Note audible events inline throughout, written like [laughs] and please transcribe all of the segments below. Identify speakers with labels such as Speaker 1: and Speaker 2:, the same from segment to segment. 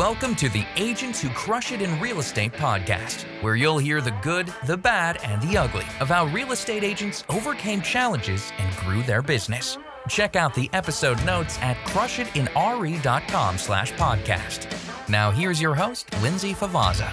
Speaker 1: welcome to the Agents Who Crush It in Real Estate podcast, where you'll hear the good, the bad, and the ugly of how real estate agents overcame challenges and grew their business. Check out the episode notes at crushitinre.com slash podcast. Now here's your host, Lindsay Favaza.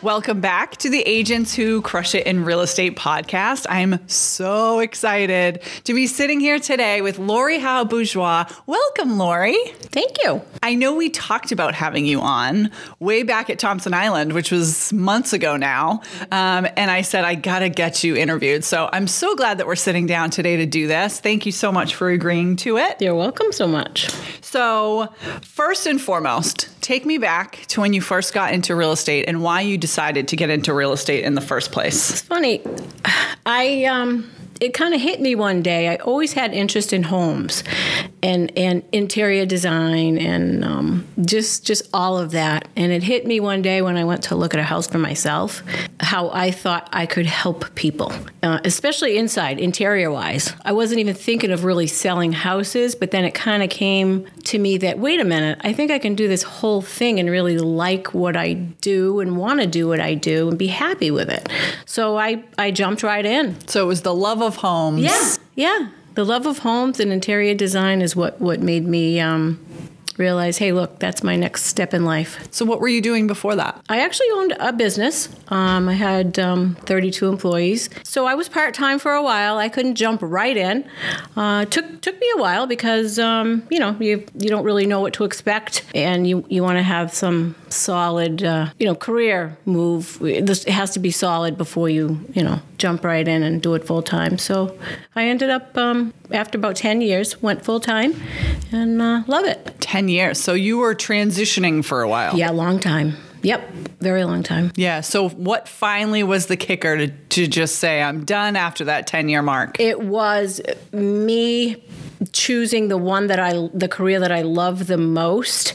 Speaker 2: Welcome back to the Agents Who Crush It in Real Estate podcast. I'm so excited to be sitting here today with Lori Howe Bourgeois. Welcome, Lori.
Speaker 3: Thank you.
Speaker 2: I know we talked about having you on way back at Thompson Island, which was months ago now. Um, and I said, I got to get you interviewed. So I'm so glad that we're sitting down today to do this. Thank you so much for agreeing to it.
Speaker 3: You're welcome so much.
Speaker 2: So, first and foremost, take me back to when you first got into real estate and why you decided to get into real estate in the first place.
Speaker 3: It's funny. I um it kind of hit me one day. I always had interest in homes and and interior design and um, just just all of that. And it hit me one day when I went to look at a house for myself, how I thought I could help people, uh, especially inside, interior wise. I wasn't even thinking of really selling houses, but then it kind of came to me that wait a minute, I think I can do this whole thing and really like what I do and want to do what I do and be happy with it. So I I jumped right in.
Speaker 2: So, it was the love of homes.
Speaker 3: Yeah, yeah. The love of homes and interior design is what what made me um, realize, hey, look, that's my next step in life.
Speaker 2: So, what were you doing before that?
Speaker 3: I actually owned a business. Um, I had um, 32 employees, so I was part time for a while. I couldn't jump right in. Uh, took took me a while because um, you know you you don't really know what to expect, and you you want to have some solid uh, you know career move. This it has to be solid before you you know jump right in and do it full time. So I ended up um, after about 10 years went full time and uh, love it.
Speaker 2: 10 years. So, you were transitioning for a while.
Speaker 3: Yeah, long time. Yep, very long time.
Speaker 2: Yeah. So, what finally was the kicker to, to just say, I'm done after that 10 year mark?
Speaker 3: It was me choosing the one that I, the career that I love the most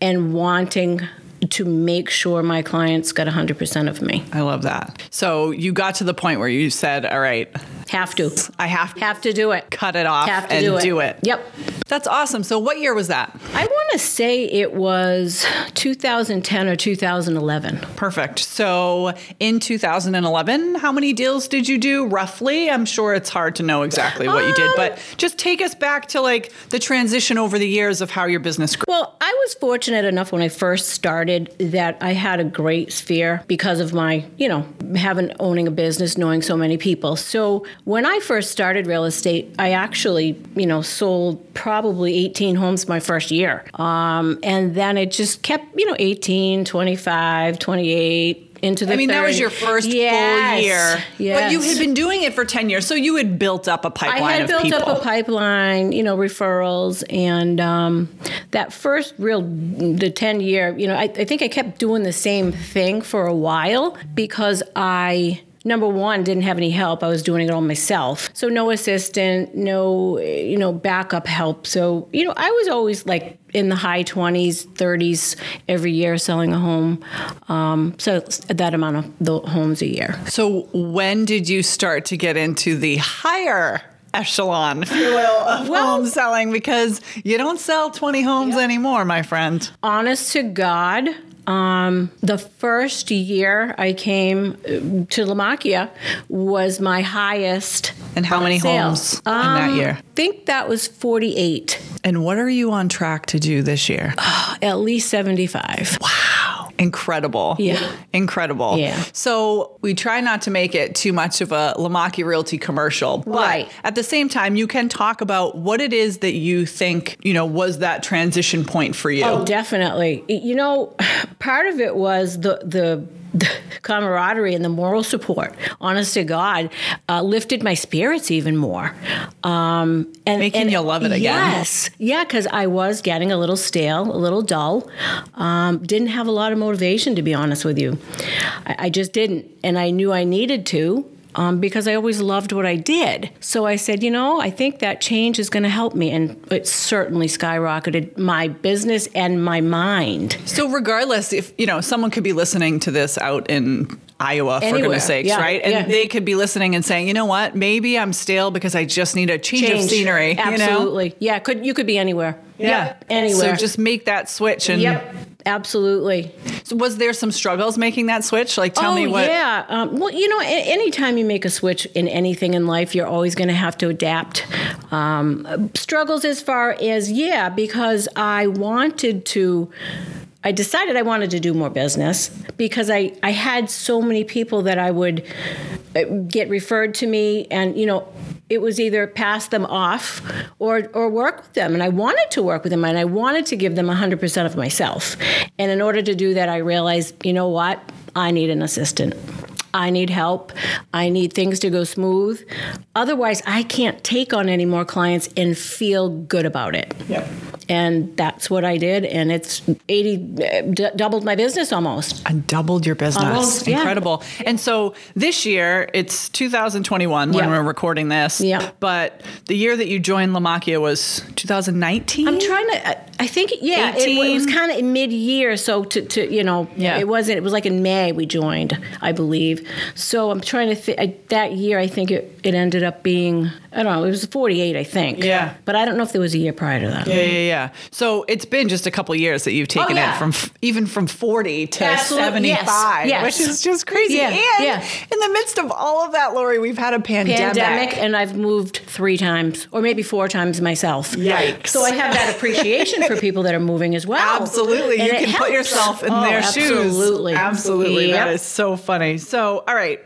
Speaker 3: and wanting to make sure my clients got 100% of me.
Speaker 2: I love that. So, you got to the point where you said, All right,
Speaker 3: Have to.
Speaker 2: I have to
Speaker 3: Have to do it.
Speaker 2: cut it off
Speaker 3: Have to
Speaker 2: and
Speaker 3: do it.
Speaker 2: do it.
Speaker 3: Yep.
Speaker 2: That's awesome. So, what year was that?
Speaker 3: I want to say it was 2010 or 2011.
Speaker 2: Perfect. So, in 2011, how many deals did you do roughly? I'm sure it's hard to know exactly what you did,
Speaker 3: Um,
Speaker 2: but just take us back to like the transition over the years of how your business grew.
Speaker 3: Well, I was fortunate enough when I first started that I had a great sphere because of my, you know, having owning a business, knowing so many people. So when I first started real estate, I actually, you know, sold probably 18 homes my first year. Um, and then it just kept, you know, 18, 25, 28 into the
Speaker 2: I mean, that was your first
Speaker 3: Yes,
Speaker 2: full year,
Speaker 3: Yes.
Speaker 2: but you had been doing it for 10 years, so you had built up a pipeline
Speaker 3: I had built
Speaker 2: people.
Speaker 3: up a pipeline, you know, referrals, and um, that first real, the ten year, you know, I, I think I kept doing the same thing for a while because I. Number one, didn't have any help. I was doing it all myself. So no assistant, no, you know, backup help. So, you know, I was always like in the high 20s, 30s every year selling a home. Um, so that amount of the homes a year.
Speaker 2: so, when did you start to get into the higher echelon, if you will, of home selling? Because you don't sell 20 homes anymore, my friend.
Speaker 3: honest to God, um, the first year I came uh, to Lamacchia was my highest.
Speaker 2: And how many
Speaker 3: sales.
Speaker 2: homes in that
Speaker 3: Um,
Speaker 2: year?
Speaker 3: I think that was 48,
Speaker 2: And what are you on track to do this year? [sighs]
Speaker 3: at least 75.
Speaker 2: Wow. Incredible.
Speaker 3: Yeah.
Speaker 2: Incredible.
Speaker 3: Yeah.
Speaker 2: So we try not to make it too much of a Lamacchia Realty commercial. But
Speaker 3: Right.
Speaker 2: at the same time, you can talk about what it is that you think, you know, was that transition point for you.
Speaker 3: Oh, definitely. You know, part of it was the the. the camaraderie and the moral support, honest to God, uh, lifted my spirits even more. Um, and
Speaker 2: Making
Speaker 3: and-
Speaker 2: you love it again.
Speaker 3: Yes, yeah, because I was getting a little stale, a little dull. Um, didn't have a lot of motivation, to be honest with you. I, I just didn't, and I knew I needed to. Um, because I always loved what I did. So I said, you know, I think that change is going to help me. And it certainly skyrocketed my business and my mind.
Speaker 2: So regardless, if you know, someone could be listening to this out in Iowa, for
Speaker 3: Anywhere.
Speaker 2: goodness sakes,
Speaker 3: Yeah,
Speaker 2: right? And
Speaker 3: yeah.
Speaker 2: they could be listening and saying, you know what, maybe I'm stale because I just need a change, of
Speaker 3: Change.
Speaker 2: scenery. You know?
Speaker 3: Absolutely. Yeah, could you could be anywhere. Yeah.
Speaker 2: So
Speaker 3: anywhere.
Speaker 2: So just make that switch. And
Speaker 3: Yep. Absolutely.
Speaker 2: so was there some struggles making that switch? Like, tell
Speaker 3: oh,
Speaker 2: me what.
Speaker 3: Yeah. Um, well, you know, a- anytime you make a switch in anything in life, you're always going to have to adapt. Um, struggles as far as, yeah, because I wanted to. I decided I wanted to do more business because I, I had so many people that I would uh, get referred to me, and you know, it was either pass them off or or work with them, and I wanted to work with them, and I wanted to give them 100% of myself. And in order to do that, I realized, you know what, I need an assistant. I need help. I need things to go smooth. Otherwise, I can't take on any more clients and feel good about it.
Speaker 2: Yep.
Speaker 3: And that's what I did, and it's 80 uh, d- doubled my business almost.
Speaker 2: And doubled your business.
Speaker 3: Almost, yeah.
Speaker 2: Incredible. And so this year, it's 2021 when
Speaker 3: Yeah.
Speaker 2: we're recording this.
Speaker 3: Yeah.
Speaker 2: But the year that you joined Lamacchia was 2019.
Speaker 3: I'm trying to. I- I think yeah, it, it was kind of mid year, so to, to you know,
Speaker 2: Yeah.
Speaker 3: it wasn't. It was like in May we joined, I believe. So I'm trying to think. That year, I think it, it ended up being I don't know. It was 48, I think.
Speaker 2: Yeah.
Speaker 3: But I don't know if there was a year prior to that.
Speaker 2: Yeah, yeah, yeah. So it's been just a couple years that you've taken
Speaker 3: Oh, yeah.
Speaker 2: it from f- even from 40 to
Speaker 3: Absolutely.
Speaker 2: 75,
Speaker 3: Yes.
Speaker 2: which is just crazy.
Speaker 3: Yeah,
Speaker 2: And
Speaker 3: yeah.
Speaker 2: in the midst of all of that, Lori, we've had a pandemic.
Speaker 3: Pandemic, and I've moved three times, or maybe four times myself.
Speaker 2: Yikes.
Speaker 3: So I have that appreciation for people that are moving as well.
Speaker 2: Absolutely.
Speaker 3: And
Speaker 2: you can put
Speaker 3: helps.
Speaker 2: yourself in
Speaker 3: Oh,
Speaker 2: their shoes.
Speaker 3: Absolutely.
Speaker 2: Absolutely. That
Speaker 3: Yep.
Speaker 2: is so funny. So, all right.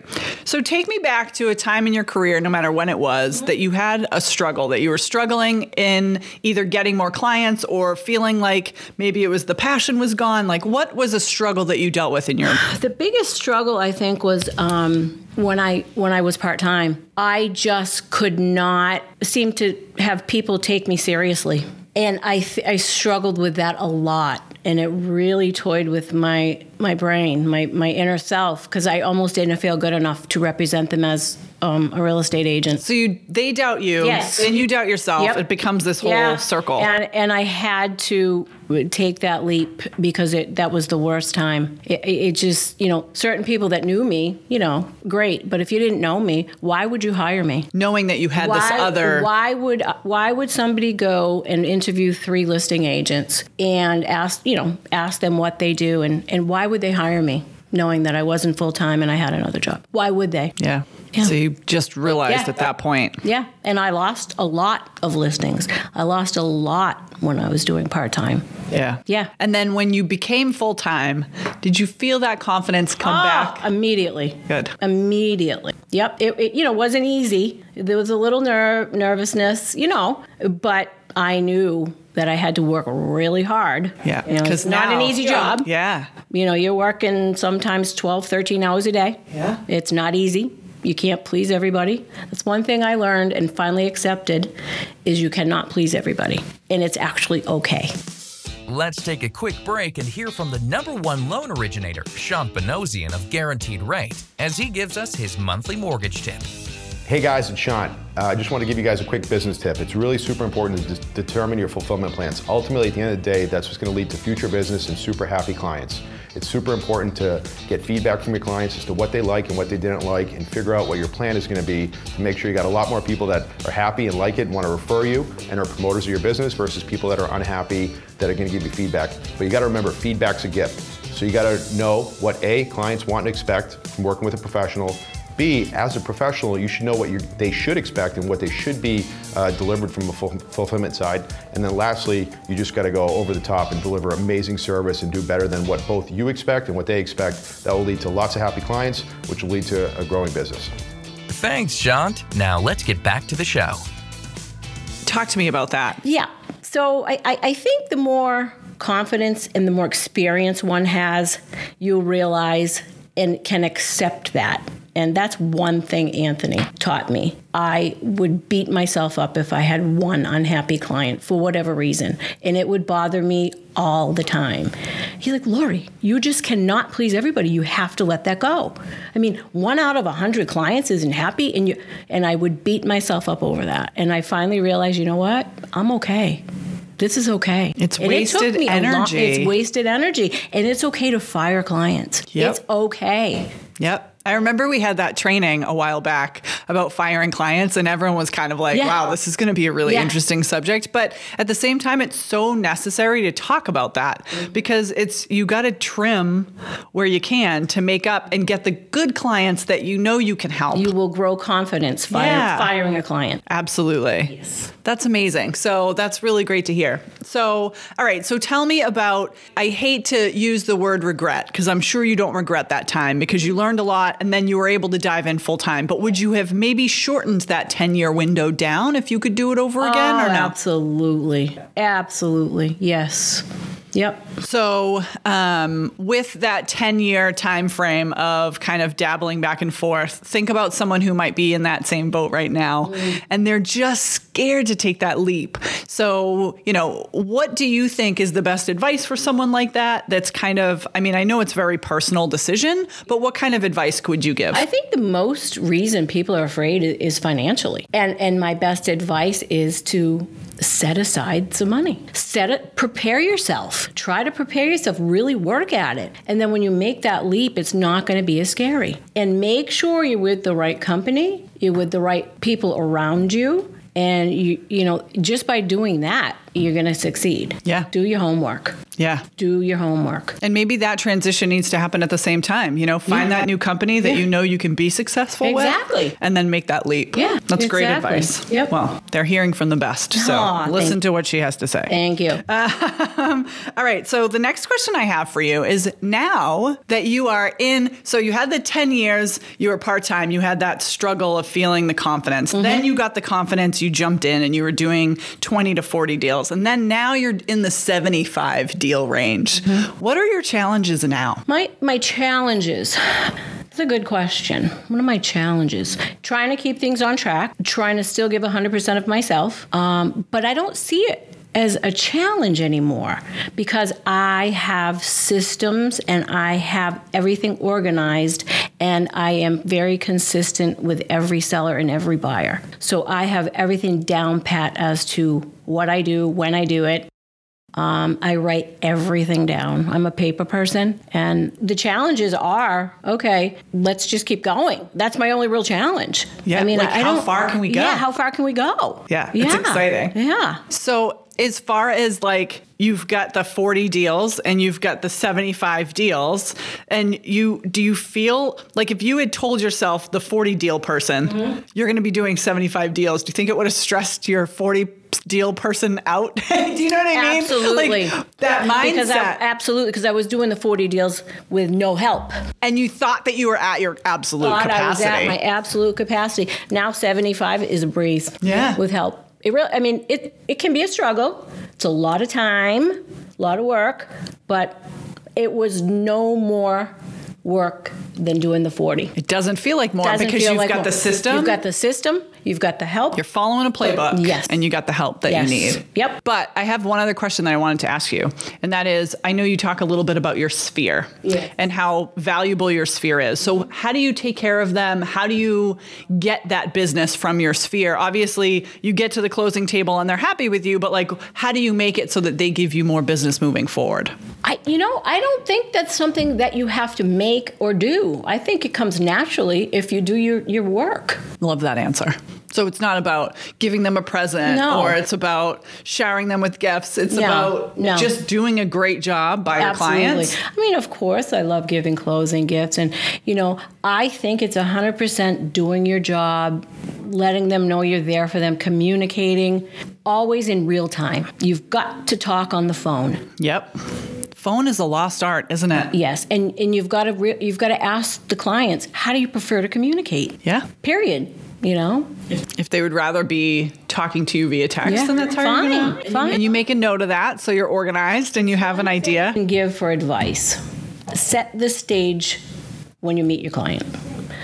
Speaker 2: So, take me back to a time in your career, no matter when it was,
Speaker 3: Mm-hmm.
Speaker 2: that you had a struggle, that you were struggling in either getting more clients or feeling like maybe it was the passion was gone. Like, what was a struggle that you dealt with in your. [sighs]
Speaker 3: The biggest struggle, I think, was um, when I when I was part time. I just could not seem to have people take me seriously, and I th- I struggled with that a lot, and it really toyed with my my brain, my my inner self, because I almost didn't feel good enough to represent them as um, a real estate agent.
Speaker 2: So, you they doubt you,
Speaker 3: Yes.
Speaker 2: and you doubt yourself.
Speaker 3: Yep.
Speaker 2: It becomes this whole circle.
Speaker 3: And and I had to take that leap because it that was the worst time. It, it it just you know certain people that knew me, you know, great. But if you didn't know me, why would you hire me?
Speaker 2: knowing that you had this other.
Speaker 3: why would why would somebody go and interview three listing agents and ask you know ask them what they do and and why would they hire me knowing that I wasn't full time and I had another job? Why would they?
Speaker 2: Yeah.
Speaker 3: Yeah.
Speaker 2: So, you just realized
Speaker 3: Yeah.
Speaker 2: at that point.
Speaker 3: Yeah, and I lost a lot of listings. I lost a lot when I was doing part time.
Speaker 2: Yeah.
Speaker 3: Yeah.
Speaker 2: And then when you became full time, did you feel that confidence come back?
Speaker 3: Ah, immediately.
Speaker 2: Good.
Speaker 3: Immediately. Yep. It, it you know wasn't easy. There was a little ner- nervousness, you know, but I knew that I had to work really hard.
Speaker 2: Yeah.
Speaker 3: You know, it's not an easy job.
Speaker 2: Yeah.
Speaker 3: You know, you're working sometimes 12, 13 hours a day.
Speaker 2: Yeah.
Speaker 3: It's not easy. You can't please everybody. That's one thing I learned and finally accepted is you cannot please everybody. And it's actually okay.
Speaker 1: Let's take a quick break and hear from the number one loan originator, Sean Banosian of Guaranteed Rate, as he gives us his monthly mortgage tip.
Speaker 4: Hey guys, it's Sean. Uh, I just want to give you guys a quick business tip. It's really super important to de- determine your fulfillment plans. Ultimately, at the end of the day, that's what's going to lead to future business and super happy clients. It's super important to get feedback from your clients as to what they like and what they didn't like and figure out what your plan is going to be to make sure you got a lot more people that are happy and like it and want to refer you and are promoters of your business versus people that are unhappy that are going to give you feedback. But you got to remember, feedback's a gift. So you got to know what A, clients want and expect from working with a professional, B, as a professional, you should know what they should expect and what they should be uh, delivered from a ful- fulfillment side. And then lastly, you just got to go over the top and deliver amazing service and do better than what both you expect and what they expect. That will lead to lots of happy clients, which will lead to a growing business.
Speaker 1: Thanks, Sean. Now let's get back to the show.
Speaker 2: Talk to me about that.
Speaker 3: Yeah. So I, I, I think the more confidence and the more experience one has, you'll realize and can accept that. And that's one thing Anthony taught me. I would beat myself up if I had one unhappy client for whatever reason, and it would bother me all the time. He's like, Lori, you just cannot please everybody. You have to let that go. I mean, one out of a hundred clients isn't happy, and you and I would beat myself up over that. And I finally realized, you know what? I'm okay. This is okay.
Speaker 2: It's
Speaker 3: And
Speaker 2: wasted
Speaker 3: long-
Speaker 2: energy.
Speaker 3: it's wasted energy, and it's okay to fire clients.
Speaker 2: Yep.
Speaker 3: It's okay.
Speaker 2: Yep. I remember we had that training a while back about firing clients, and everyone was kind of like,
Speaker 3: Yeah.
Speaker 2: wow, this is going to be a really
Speaker 3: Yeah.
Speaker 2: interesting subject. But at the same time, it's so necessary to talk about that
Speaker 3: Mm-hmm.
Speaker 2: because it's, you got to trim where you can to make up and get the good clients that you know you can help.
Speaker 3: You will grow confidence fire,
Speaker 2: Yeah.
Speaker 3: firing a client.
Speaker 2: Absolutely. That's amazing. So that's really great to hear. So, all right. So tell me about, I hate to use the word regret because I'm sure you don't regret that time because you learned a lot and then you were able to dive in full time. But would you have maybe shortened that 10 year window down if you could do it over again
Speaker 3: oh,
Speaker 2: or no?
Speaker 3: Oh, absolutely. Absolutely. Yes. Yep.
Speaker 2: So, um, with that 10 year time frame of kind of dabbling back and forth, think about someone who might be in that same boat right now and they're just scared to take that leap. So, you know, what do you think is the best advice for someone like that? That's kind of, I mean, I know it's a very personal decision, but what kind of advice could you give?
Speaker 3: I think the most reason people are afraid is financially. And and my best advice is to set aside some money. Set it prepare yourself. Try to prepare yourself, really work at it. And then when you make that leap, it's not going to be as scary. And make sure you're with the right company, you're with the right people around you. And you you know, just by doing that, you're going to succeed.
Speaker 2: Yeah.
Speaker 3: Do your homework.
Speaker 2: Yeah.
Speaker 3: Do your homework.
Speaker 2: And maybe that transition needs to happen at the same time. You know, find that new company that
Speaker 3: Yeah.
Speaker 2: you know you can be successful with.
Speaker 3: Exactly.
Speaker 2: with, and then make that leap.
Speaker 3: Yeah,
Speaker 2: that's great advice.
Speaker 3: Yep.
Speaker 2: Well, they're hearing from the best, so
Speaker 3: Aw,
Speaker 2: listen to what she has to say.
Speaker 3: Thank you. [laughs]
Speaker 2: All right. So the next question I have for you is now that you are in, so you had the 10 years, you were part time, you had that struggle of feeling the confidence.
Speaker 3: Mm-hmm.
Speaker 2: Then you got the confidence, you jumped in and you were doing 20 to 40 deals. And then now you're in the 75 deal range.
Speaker 3: Mm-hmm.
Speaker 2: What are your challenges now?
Speaker 3: My my challenges. That's a good question. What are my challenges? Trying to keep things on track, trying to still give 100% of myself, um, but I don't see it as a challenge anymore because I have systems and I have everything organized and I am very consistent with every seller and every buyer. So I have everything down pat as to what I do, when I do it, um, I write everything down. I'm a paper person, and the challenges are okay. Let's just keep going. That's my only real challenge.
Speaker 2: Yeah,
Speaker 3: I mean,
Speaker 2: like,
Speaker 3: I
Speaker 2: how
Speaker 3: don't-
Speaker 2: far can we go?
Speaker 3: Yeah, how far can we go?
Speaker 2: Yeah, it's exciting.
Speaker 3: Yeah.
Speaker 2: So, as far as like you've got the 40 deals and you've got the 75 deals, and you do you feel like if you had told yourself the 40 deal person,
Speaker 3: Mm-hmm.
Speaker 2: you're going to be doing 75 deals, do you think it would have stressed your 40 deal person out? [laughs] do you know what I mean?
Speaker 3: Absolutely.
Speaker 2: Like, that mindset.
Speaker 3: Because I, absolutely, because I was doing the 40 deals with no help.
Speaker 2: and you thought that you were at your absolute
Speaker 3: Thought I was
Speaker 2: capacity.
Speaker 3: at my absolute capacity. Now 75 is a breeze.
Speaker 2: Yeah.
Speaker 3: With help. It really, I mean, it, it can be a struggle. It's a lot of time, a lot of work, but it was no more work than doing the 40.
Speaker 2: it doesn't feel like more
Speaker 3: Doesn't
Speaker 2: because you've
Speaker 3: like
Speaker 2: got
Speaker 3: more.
Speaker 2: the system.
Speaker 3: You've got the system. You've got the help.
Speaker 2: You're following a playbook.
Speaker 3: Yes.
Speaker 2: And you got the help that
Speaker 3: Yes.
Speaker 2: you need.
Speaker 3: Yep.
Speaker 2: But I have one other question that I wanted to ask you. And that is I know you talk a little bit about your sphere and how valuable your sphere is. So, how do you take care of them? How do you get that business from your sphere? Obviously, you get to the closing table and they're happy with you, but like, how do you make it so that they give you more business moving forward?
Speaker 3: I, you know, I don't think that's something that you have to make or do. I think it comes naturally if you do your, your work.
Speaker 2: Love that answer. So it's not about giving them a present
Speaker 3: No.
Speaker 2: or it's about showering them with gifts. It's
Speaker 3: No,
Speaker 2: about
Speaker 3: no.
Speaker 2: just doing a great job by your clients.
Speaker 3: I mean, of course, I love giving closing gifts. And, you know, I think it's 100% doing your job, letting them know you're there for them, communicating, always in real time. You've got to talk on the phone.
Speaker 2: Yep. Phone is a lost art, isn't it?
Speaker 3: Uh, yes, and and you've got to re- you've got to ask the clients how do you prefer to communicate.
Speaker 2: Yeah.
Speaker 3: Period. You know.
Speaker 2: If they would rather be talking to you via text,
Speaker 3: Yeah,
Speaker 2: then that's how
Speaker 3: fine,
Speaker 2: you're gonna.
Speaker 3: fine.
Speaker 2: And you make a note of that, so you're organized and you have an idea.
Speaker 3: and give for advice. Set the stage when you meet your client.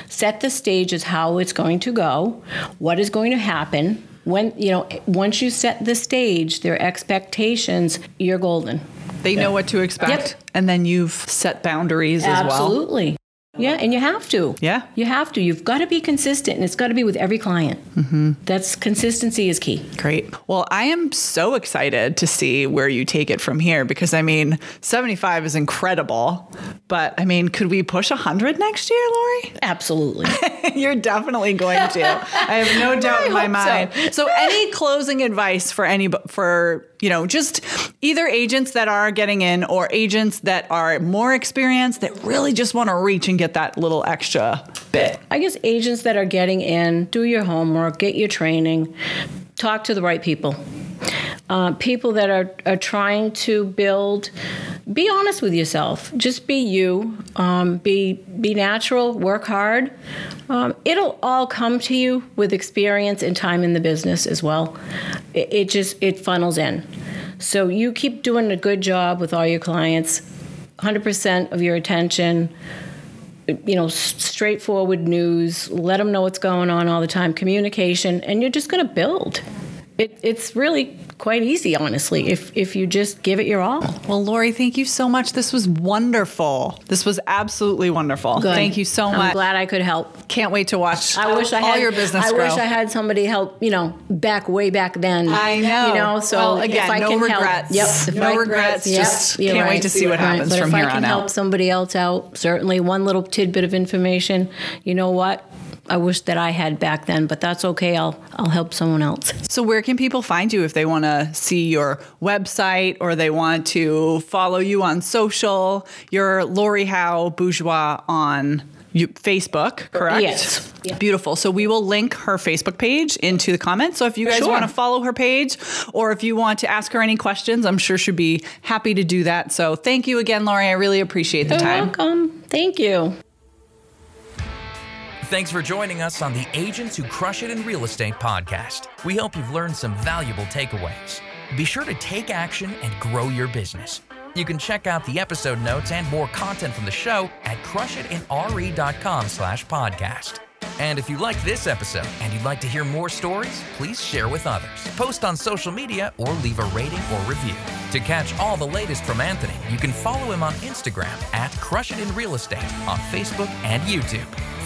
Speaker 3: set the stage as how it's going to go, what is going to happen. When you know, once you set the stage, their expectations, you're golden.
Speaker 2: They know what to expect.
Speaker 3: Yep.
Speaker 2: And then you've set boundaries as well.
Speaker 3: Absolutely. Yeah, and you have to.
Speaker 2: Yeah.
Speaker 3: You have to. You've got to be consistent, and it's got to be with every client. Mm-hmm. That's consistency is key.
Speaker 2: Great. Well, I am so excited to see where you take it from here because I mean, 75 is incredible. But I mean, could we push 100 next year, Lori?
Speaker 3: Absolutely. [laughs]
Speaker 2: You're definitely going to. I have no [laughs] doubt in my
Speaker 3: hope so.
Speaker 2: mind. So. any closing advice for any for, you know, just either agents that are getting in or agents that are more experienced that really just want to reach and get that little extra bit?
Speaker 3: I guess agents that are getting in, do your homework, get your training, talk to the right people. Uh, people that are, are trying to build, be honest with yourself. Just be you. Um, be be natural. Work hard. Um, it'll all come to you with experience and time in the business as well. It, it just it funnels in. So you keep doing a good job with all your clients. 100% of your attention you know, straightforward news, let them know what's going on all the time, communication, and you're just going to build. It, it's really quite easy, honestly, if, if you just give it your all.
Speaker 2: Well, Lori, thank you so much. This was wonderful. This was absolutely wonderful.
Speaker 3: Good.
Speaker 2: Thank you so
Speaker 3: I'm
Speaker 2: much.
Speaker 3: glad I could help.
Speaker 2: Can't wait to watch
Speaker 3: I wish I
Speaker 2: all
Speaker 3: had
Speaker 2: your business
Speaker 3: I
Speaker 2: grow.
Speaker 3: wish I had somebody help. You know, back way back then.
Speaker 2: I know.
Speaker 3: You know, so
Speaker 2: Well, again,
Speaker 3: if I
Speaker 2: no
Speaker 3: can
Speaker 2: regrets.
Speaker 3: help, yep, if
Speaker 2: No
Speaker 3: I-
Speaker 2: regrets.
Speaker 3: Yep,
Speaker 2: Just can't wait to see what
Speaker 3: Right.
Speaker 2: happens
Speaker 3: but
Speaker 2: from
Speaker 3: if I can
Speaker 2: on out.
Speaker 3: help somebody else out, certainly one little tidbit of information. You know what? I wish that I had back then, but that's okay. I'll I'll help someone else.
Speaker 2: So, where can people find you if they want to see your website or they want to follow you on social? You're Lori Howe Bourgeois on you, Facebook, correct?
Speaker 3: Yes. Yeah.
Speaker 2: Beautiful. So, we will link her Facebook page into the comments. So, if you guys
Speaker 3: Sure.
Speaker 2: want to follow her page or if you want to ask her any questions, I'm sure she'll be happy to do that. So, thank you again, Lori. I really appreciate the
Speaker 3: You're
Speaker 2: time.
Speaker 3: welcome. Thank you.
Speaker 1: Thanks for joining us on the Agents Who Crush It in Real Estate podcast. We hope you've learned some valuable takeaways. Be sure to take action and grow your business. You can check out the episode notes and more content from the show at crushitinre.com slash podcast. And if you like this episode and you'd like to hear more stories, please share with others. Post on social media or leave a rating or review. To catch all the latest from Anthony, you can follow him on Instagram at Crush It in Real Estate on Facebook and YouTube.